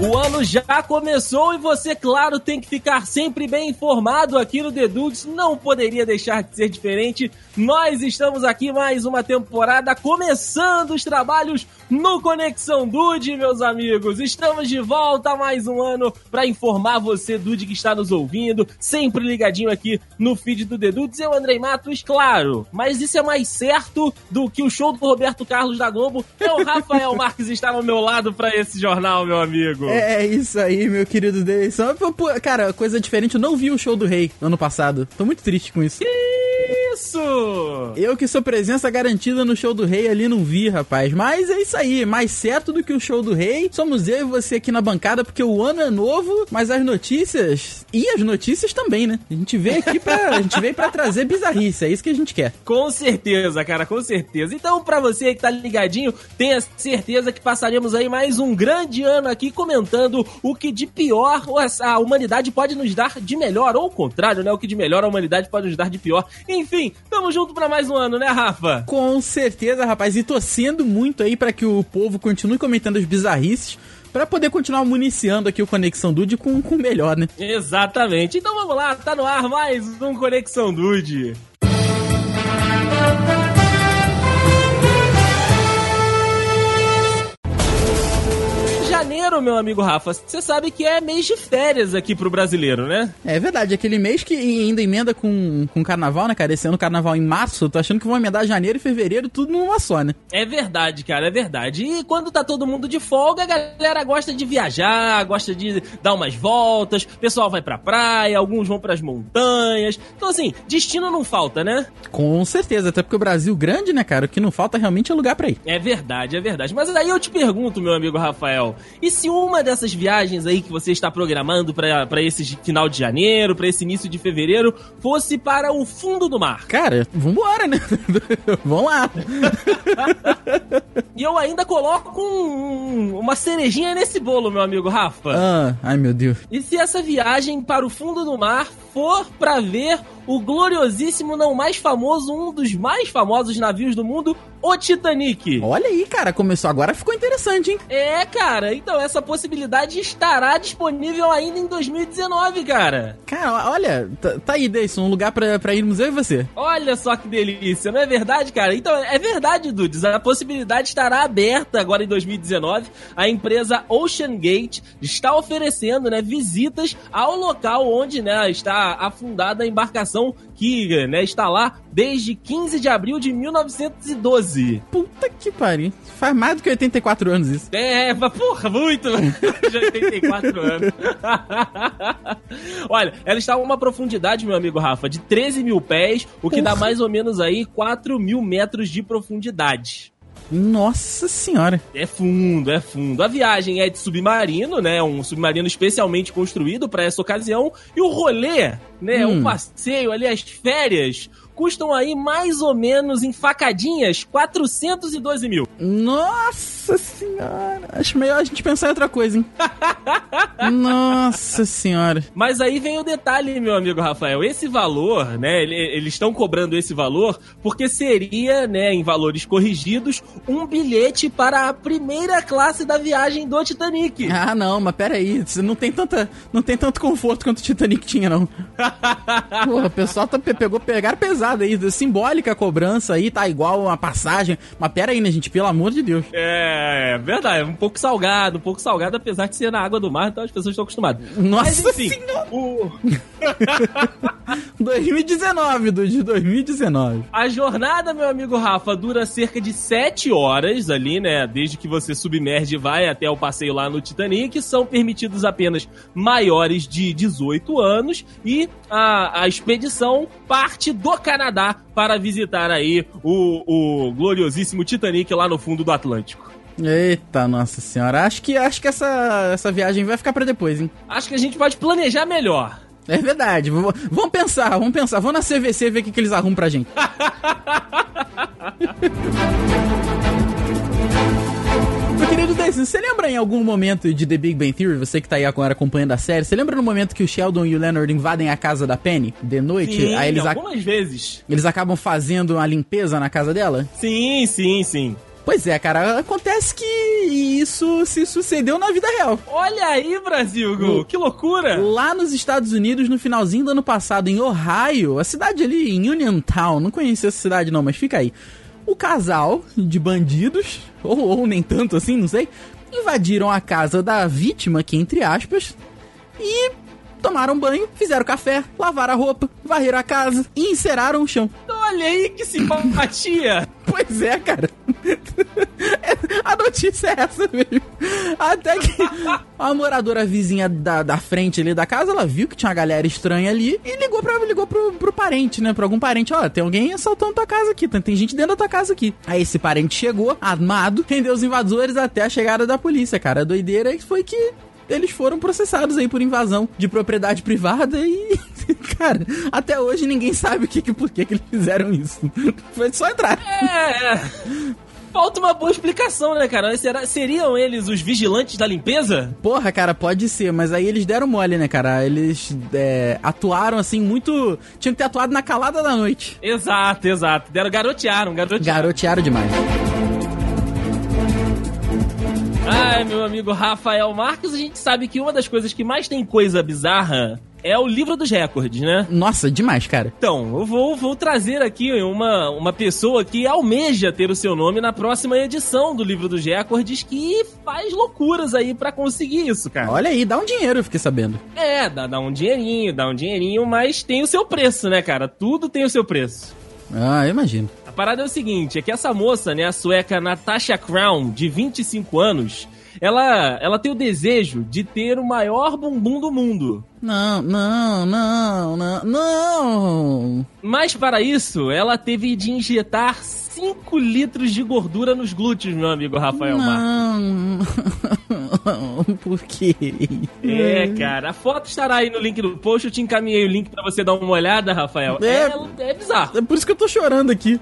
O ano já começou e você, claro, tem que ficar sempre bem informado aqui no The Dudes. Não poderia deixar de ser diferente. Nós estamos aqui mais uma temporada começando os trabalhos no Conexão Dude, meus amigos. Estamos de volta mais um ano para informar você, Dude, que está nos ouvindo, sempre ligadinho aqui no feed do The Dudes. Eu, Andrei Matos, claro. Mas isso é mais certo do que o show do Roberto Carlos da Globo. Então, Rafael Marques está ao meu lado para esse jornal, meu amigo. É, é isso aí, meu querido Deison. Cara, coisa diferente, eu não vi o show do Rei ano passado. Tô muito triste com isso. Isso! Eu que sou presença garantida no show do Rei ali não vi, rapaz. Mas é isso aí, mais certo do que o show do Rei. Somos eu e você aqui na bancada, porque o ano é novo, mas as notícias. E as notícias também, né? A gente veio aqui pra. a gente veio pra trazer bizarrice, é isso que a gente quer. Com certeza, cara, com certeza. Então, pra você que tá ligadinho, tenha certeza que passaremos aí mais um grande ano aqui comentando o que de pior a humanidade pode nos dar de melhor, ou o contrário, né? O que de melhor a humanidade pode nos dar de pior. Enfim, tamo junto pra mais um ano, né, Rafa? Com certeza, rapaz. E torcendo muito aí para que o povo continue comentando as bizarrices para poder continuar municiando aqui o Conexão Dude com o melhor, né? Exatamente. Então vamos lá, tá no ar mais um Conexão Dude. Janeiro, meu amigo Rafa, você sabe que é mês de férias aqui pro brasileiro, né? É verdade, aquele mês que ainda emenda com, com carnaval, né, cara? Esse ano carnaval em março, tô achando que vão emendar janeiro e fevereiro tudo numa só, né? É verdade, cara, é verdade. E quando tá todo mundo de folga, a galera gosta de viajar, gosta de dar umas voltas, o pessoal vai pra praia, alguns vão pras montanhas. Então, assim, destino não falta, né? Com certeza, até porque o Brasil grande, né, cara? O que não falta realmente é lugar pra ir. É verdade, é verdade. Mas aí eu te pergunto, meu amigo Rafael, e se uma dessas viagens aí que você está programando para esse final de janeiro, para esse início de fevereiro, fosse para o fundo do mar? Cara, vambora, né? Vamos lá. e eu ainda coloco um, uma cerejinha nesse bolo, meu amigo Rafa. Ah, ai meu Deus. E se essa viagem para o fundo do mar for para ver o gloriosíssimo, não mais famoso, um dos mais famosos navios do mundo, o Titanic. Olha aí, cara, começou agora, ficou interessante, hein? É, cara, então essa possibilidade estará disponível ainda em 2019, cara. Cara, olha, tá, tá aí, Deison, um lugar pra, pra ir no museu e você. Olha só que delícia, não é verdade, cara? Então, é verdade, Dudes, a possibilidade estará aberta agora em 2019. A empresa Ocean Gate está oferecendo, né, visitas ao local onde, né, está afundada a embarcação que, né, está lá desde 15 de abril de 1912. Puta que pariu. Faz mais do que 84 anos isso. É, porra, muito de 84 anos. Olha, ela está a uma profundidade, meu amigo Rafa, de 13 mil pés, o que porra. dá mais ou menos aí 4 mil metros de profundidade. Nossa senhora. É fundo, é fundo. A viagem é de submarino, né? Um submarino especialmente construído para essa ocasião. E o rolê, né? Hum. Um passeio ali, as férias, custam aí mais ou menos em facadinhas 412 mil. Nossa senhora. Acho melhor a gente pensar em outra coisa, hein? Nossa senhora. Mas aí vem o detalhe, meu amigo Rafael. Esse valor, né? Eles estão cobrando esse valor porque seria, né, em valores corrigidos, um bilhete para a primeira classe da viagem do Titanic. Ah, não, mas pera aí. Você não tem, tanta, não tem tanto conforto quanto o Titanic tinha, não. Porra, o pessoal tá, pegou, pegaram pesado pesada aí, simbólica a cobrança aí, tá igual uma passagem. Mas pera aí, né, gente? Pelo amor de Deus. É, é verdade. Um pouco salgado, um pouco salgado, apesar de ser na água do mar, então as pessoas estão acostumadas. Nossa Mas, enfim, senhora! O... 2019, do de 2019. A jornada, meu amigo Rafa, dura cerca de 7 horas ali, né? Desde que você submerge e vai até o passeio lá no Titanic. São permitidos apenas maiores de 18 anos e a, a expedição parte do Canadá para visitar aí o, o gloriosíssimo Titanic lá no fundo do Atlântico. Eita, nossa senhora. Acho que, acho que essa, essa viagem vai ficar para depois, hein? Acho que a gente pode planejar melhor. É verdade. V vamos pensar, vamos pensar. Vamos na CVC ver o que, que eles arrumam pra gente. Deison, você lembra em algum momento de The Big Bang Theory, você que tá aí agora acompanhando a série, você lembra no momento que o Sheldon e o Leonard invadem a casa da Penny de noite? Sim, aí eles algumas vezes. Eles acabam fazendo a limpeza na casa dela? Sim, sim, sim. Pois é, cara, acontece que isso se sucedeu na vida real. Olha aí, Brasil, Gu, que loucura! Lá nos Estados Unidos, no finalzinho do ano passado, em Ohio, a cidade ali em Uniontown, não conhecia essa cidade não, mas fica aí. O casal de bandidos, ou, ou nem tanto assim, não sei, invadiram a casa da vítima, que entre aspas, e tomaram banho, fizeram café, lavaram a roupa, varreram a casa e enceraram o chão. Olha aí que simpatia! pois é, cara. A notícia é essa mesmo. Até que a moradora vizinha da, da frente ali da casa, ela viu que tinha uma galera estranha ali e ligou, pra, ligou pro, pro parente, né? Pra algum parente. Ó, tem alguém assaltando tua casa aqui, tem gente dentro da tua casa aqui. Aí esse parente chegou, armado, rendeu os invasores até a chegada da polícia, cara. A doideira foi que eles foram processados aí por invasão de propriedade privada e, cara, até hoje ninguém sabe o que, que por que, que eles fizeram isso. Foi só entrar. É, é. Falta uma boa explicação, né, cara? Será, seriam eles os vigilantes da limpeza? Porra, cara, pode ser, mas aí eles deram mole, né, cara? Eles é, atuaram assim muito. Tinham que ter atuado na calada da noite. Exato, exato. Deram garotearam, garotearam. Garotearam demais. Ai, meu amigo Rafael Marques, a gente sabe que uma das coisas que mais tem coisa bizarra é o livro dos recordes, né? Nossa, demais, cara. Então, eu vou, vou trazer aqui uma, uma pessoa que almeja ter o seu nome na próxima edição do livro dos recordes que faz loucuras aí para conseguir isso, cara. Olha aí, dá um dinheiro, eu fiquei sabendo. É, dá, dá um dinheirinho, dá um dinheirinho, mas tem o seu preço, né, cara? Tudo tem o seu preço. Ah, eu imagino parada é o seguinte, é que essa moça, né, a sueca Natasha Crown, de 25 anos, ela, ela tem o desejo de ter o maior bumbum do mundo. Não, não, não, não, não. Mas para isso, ela teve de injetar 5 litros de gordura nos glúteos, meu amigo Rafael Não. Por quê? É, cara. A foto estará aí no link do post. Eu te encaminhei o link para você dar uma olhada, Rafael. É, é, é bizarro. É por isso que eu tô chorando aqui.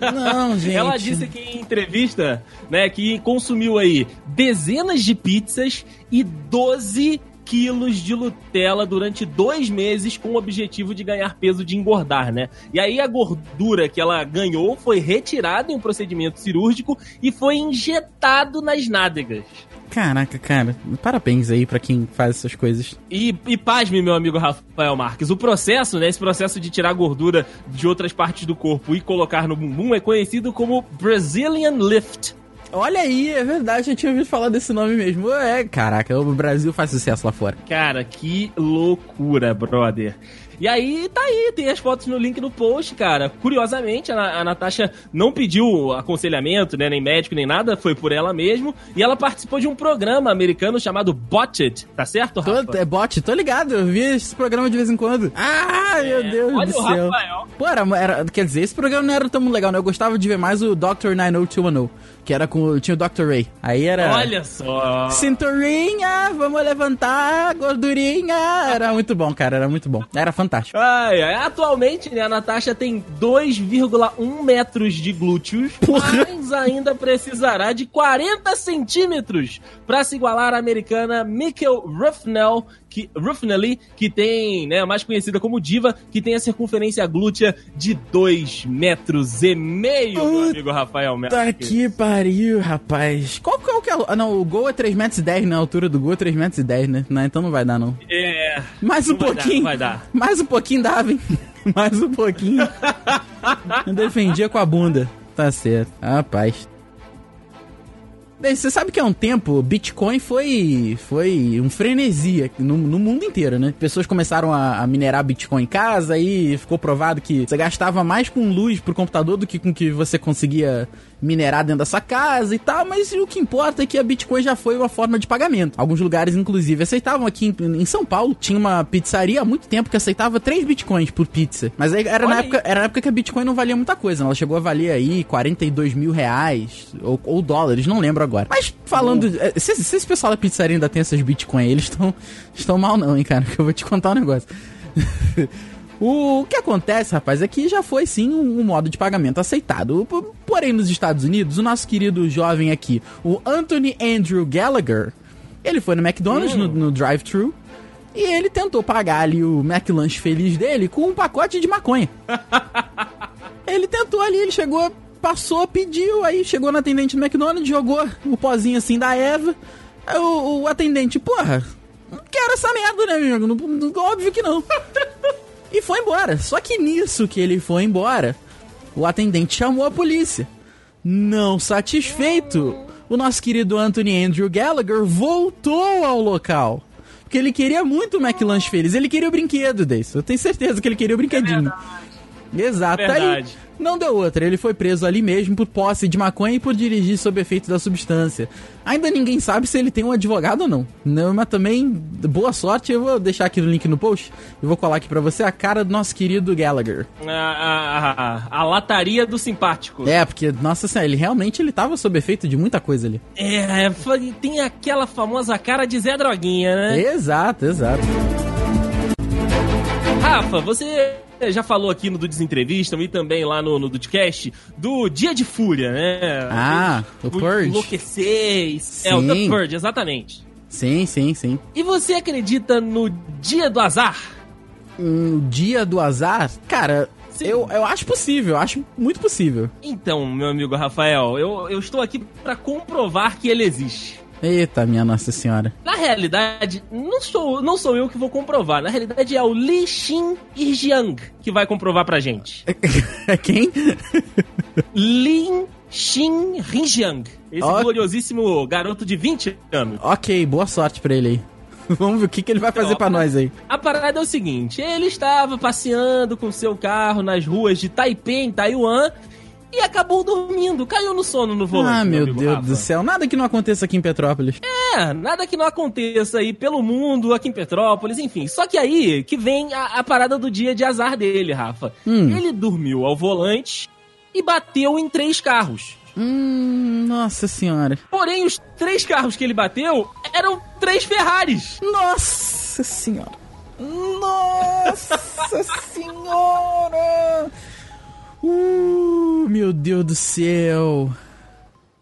Não, gente. Ela disse aqui em entrevista, né, que consumiu aí dezenas de pizzas e 12 quilos de Nutella durante dois meses com o objetivo de ganhar peso de engordar, né? E aí a gordura que ela ganhou foi retirada em um procedimento cirúrgico e foi injetado nas nádegas. Caraca, cara, parabéns aí para quem faz essas coisas. E, e pasme, meu amigo Rafael Marques, o processo, né, esse processo de tirar gordura de outras partes do corpo e colocar no bumbum é conhecido como Brazilian Lift. Olha aí, é verdade, eu tinha ouvido falar desse nome mesmo. É, caraca, o Brasil faz sucesso lá fora. Cara, que loucura, brother. E aí, tá aí, tem as fotos no link no post, cara. Curiosamente, a, a Natasha não pediu aconselhamento, né, nem médico, nem nada, foi por ela mesmo. E ela participou de um programa americano chamado Botched, tá certo, Rafa? Tô, é Bot, tô ligado, eu vi esse programa de vez em quando. Ah, é, meu Deus olha do o céu. Rafael. Pô, era, era, quer dizer, esse programa não era tão legal, né? Eu gostava de ver mais o Dr. 90210, que era com, tinha o Dr. Ray. Aí era... Olha só! Cinturinha, vamos levantar, gordurinha. Era muito bom, cara, era muito bom. Era fantástico. Ai, ai. Atualmente, né, a Natasha tem 2,1 metros de glúteos, Porra. mas ainda precisará de 40 centímetros para se igualar à americana Mikkel Ruffnell, que, Ruffnelly, que tem, né, mais conhecida como Diva, que tem a circunferência glútea de 2 metros e meio, meu amigo Rafael Tá que pariu, rapaz. Qual, qual que é o... Ah, não, o gol é 3 metros 10, né? A altura do gol é 3 metros 10, né? Não, então não vai dar, não. É... Mais um pouquinho. Vai dar, vai dar. Mais um pouquinho dava, hein? mais um pouquinho. Eu defendia com a bunda. Tá certo. Rapaz. Bem, você sabe que há um tempo Bitcoin foi, foi um frenesi no, no mundo inteiro, né? Pessoas começaram a, a, minerar Bitcoin em casa e ficou provado que você gastava mais com luz pro computador do que com que você conseguia minerar dentro da sua casa e tal, mas o que importa é que a Bitcoin já foi uma forma de pagamento. Alguns lugares, inclusive, aceitavam aqui em, em São Paulo, tinha uma pizzaria há muito tempo que aceitava 3 Bitcoins por pizza. Mas aí era, na época, era na época que a Bitcoin não valia muita coisa, né? ela chegou a valer aí 42 mil reais ou, ou dólares, não lembro agora. Mas falando, eh, se, se esse pessoal da pizzaria ainda tem essas Bitcoin, eles estão estão mal não, hein, cara, que eu vou te contar um negócio. O que acontece, rapaz, é que já foi sim um modo de pagamento aceitado. Porém, nos Estados Unidos, o nosso querido jovem aqui, o Anthony Andrew Gallagher, ele foi no McDonald's, no, no drive-thru, e ele tentou pagar ali o McLanche feliz dele com um pacote de maconha. ele tentou ali, ele chegou passou, pediu, aí chegou no atendente do McDonald's, jogou o pozinho assim da Eva. Aí o, o atendente, porra, não quero essa merda, né, amigo? Não, óbvio que não. e foi embora. Só que nisso que ele foi embora, o atendente chamou a polícia. Não satisfeito, o nosso querido Anthony Andrew Gallagher voltou ao local. Porque ele queria muito o McLanche feliz. Ele queria o brinquedo desse. Eu tenho certeza que ele queria o brinquedinho. É Exato. Aí, não deu outra. Ele foi preso ali mesmo por posse de maconha e por dirigir sob efeito da substância. Ainda ninguém sabe se ele tem um advogado ou não. não mas também, boa sorte. Eu vou deixar aqui no link no post. E vou colar aqui para você a cara do nosso querido Gallagher. A, a, a, a, lataria do simpático. É, porque, nossa senhora, ele realmente ele tava sob efeito de muita coisa ali. É, tem aquela famosa cara de Zé Droguinha, né? Exato, exato. Rafa, você já falou aqui no do Desentrevista e também lá no, no Dudcast do Dia de Fúria, né? Ah, o Purge. Enlouquecer. É, o The Purge, exatamente. Sim, sim, sim. E você acredita no Dia do Azar? Um dia do azar? Cara, eu, eu acho possível, eu acho muito possível. Então, meu amigo Rafael, eu, eu estou aqui para comprovar que ele existe. Eita, minha Nossa Senhora. Na realidade, não sou, não sou eu que vou comprovar. Na realidade, é o Li Xin Jiang que vai comprovar pra gente. É quem? Lin Xin Rinjiang. Esse oh. gloriosíssimo garoto de 20 anos. Ok, boa sorte pra ele aí. Vamos ver o que, que ele vai fazer para nós aí. A parada é o seguinte: ele estava passeando com seu carro nas ruas de Taipei, em Taiwan, e acabou dormindo, caiu no sono no volante. Ah, meu, meu Deus Rafa. do céu, nada que não aconteça aqui em Petrópolis. É, nada que não aconteça aí pelo mundo, aqui em Petrópolis, enfim. Só que aí que vem a, a parada do dia de azar dele, Rafa. Hum. Ele dormiu ao volante e bateu em três carros. Hum, nossa senhora. Porém, os três carros que ele bateu eram três Ferraris. Nossa senhora. Nossa senhora. Uh, meu Deus do céu.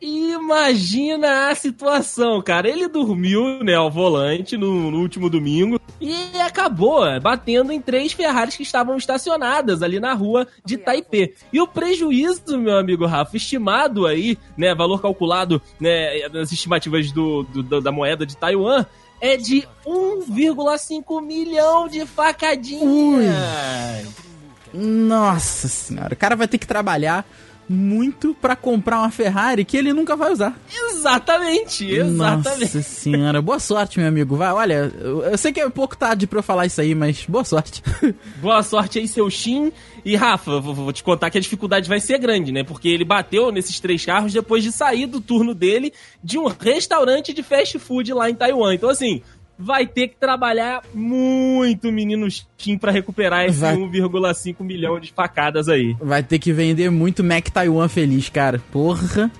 Imagina a situação, cara. Ele dormiu, né, ao volante no, no, último domingo e acabou batendo em três Ferraris que estavam estacionadas ali na rua de Taipei. E o prejuízo, meu amigo Rafa, estimado aí, né, valor calculado, né, nas estimativas do, do da moeda de Taiwan, é de 1,5 milhão de facadinhas. Ui. Nossa senhora, o cara vai ter que trabalhar muito para comprar uma Ferrari que ele nunca vai usar. Exatamente, exatamente. Nossa senhora, boa sorte, meu amigo. Vai, olha, eu sei que é pouco tarde para eu falar isso aí, mas boa sorte. boa sorte aí, seu Shin. E Rafa, vou, vou te contar que a dificuldade vai ser grande, né? Porque ele bateu nesses três carros depois de sair do turno dele de um restaurante de fast food lá em Taiwan. Então, assim, vai ter que trabalhar muito, menino Steam, pra recuperar esse vai... 1,5 milhão de facadas aí. Vai ter que vender muito Mac Taiwan feliz, cara. Porra.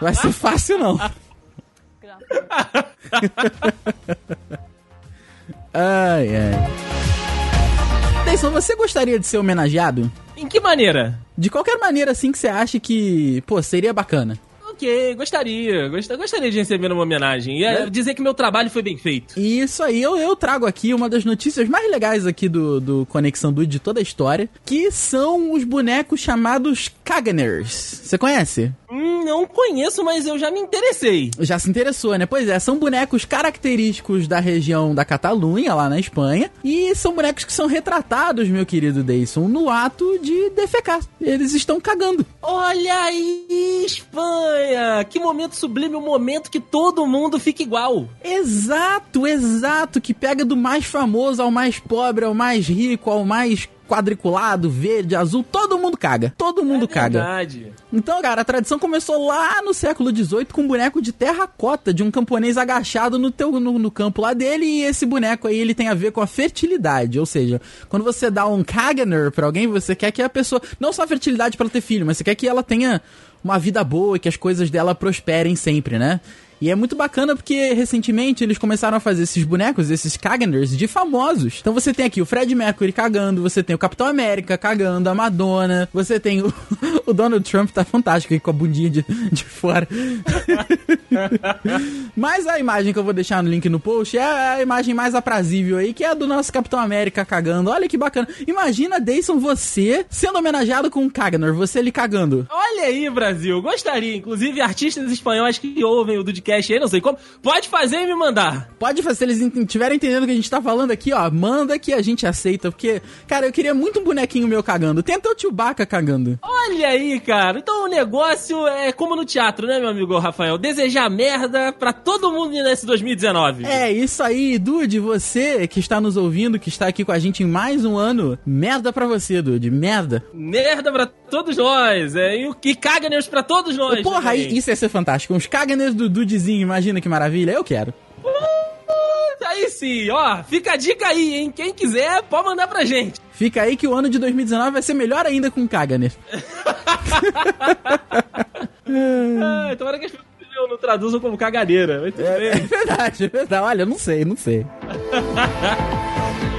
vai ser fácil, não. ai, ai. Atenção, você gostaria de ser homenageado? Em que maneira? De qualquer maneira, assim, que você acha que, pô, seria bacana ok, gostaria. Gostaria de receber uma homenagem. E é. dizer que meu trabalho foi bem feito. Isso aí, eu, eu trago aqui uma das notícias mais legais aqui do, do Conexão Dude de toda a história, que são os bonecos chamados Kaganers. Você conhece? Hum, não conheço, mas eu já me interessei. Já se interessou, né? Pois é, são bonecos característicos da região da Catalunha, lá na Espanha, e são bonecos que são retratados, meu querido Dayson, no ato de defecar. Eles estão cagando. Olha aí, Espanha! Que momento sublime, um momento que todo mundo fica igual. Exato, exato. Que pega do mais famoso ao mais pobre, ao mais rico, ao mais quadriculado, verde, azul, todo mundo caga. Todo mundo é caga. Verdade. Então, cara, a tradição começou lá no século XVIII com um boneco de terracota de um camponês agachado no, teu, no, no, campo lá dele. E esse boneco aí ele tem a ver com a fertilidade. Ou seja, quando você dá um Kaganer pra alguém, você quer que a pessoa. Não só a fertilidade para ter filho, mas você quer que ela tenha uma vida boa e que as coisas dela prosperem sempre, né? E é muito bacana porque recentemente eles começaram a fazer esses bonecos, esses Kaganers, de famosos. Então você tem aqui o Fred Mercury cagando, você tem o Capitão América cagando, a Madonna, você tem o, o Donald Trump, tá fantástico aí com a bundinha de, de fora. Mas a imagem que eu vou deixar no link no post é a imagem mais aprazível aí, que é a do nosso Capitão América cagando. Olha que bacana. Imagina, Dayson, você sendo homenageado com um Cagner, você ali cagando. Olha aí, Brasil. Gostaria. Inclusive, artistas espanhóis que ouvem o Dudcast aí, não sei como, pode fazer e me mandar. Pode fazer, se eles estiverem entendendo o que a gente tá falando aqui, ó, manda que a gente aceita. Porque, cara, eu queria muito um bonequinho meu cagando. Tenta o Chewbacca cagando. Olha aí, cara. Então o negócio é como no teatro, né, meu amigo Rafael? Desejar merda pra todo mundo nesse 2019. É, isso aí, Dude, você que está nos ouvindo, que está aqui com a gente em mais um ano, merda pra você, Dude, merda. Merda pra todos nós, é, e, e caganers pra todos nós. Porra, aí, isso ia ser fantástico. Uns caganers do Dudezinho, imagina que maravilha, eu quero. Aí sim, ó, fica a dica aí, hein? Quem quiser, pode mandar pra gente. Fica aí que o ano de 2019 vai ser melhor ainda com Kaganer. ah, tomara que as pessoas não traduzam como tudo É, é verdade, é verdade. Olha, eu não sei, não sei.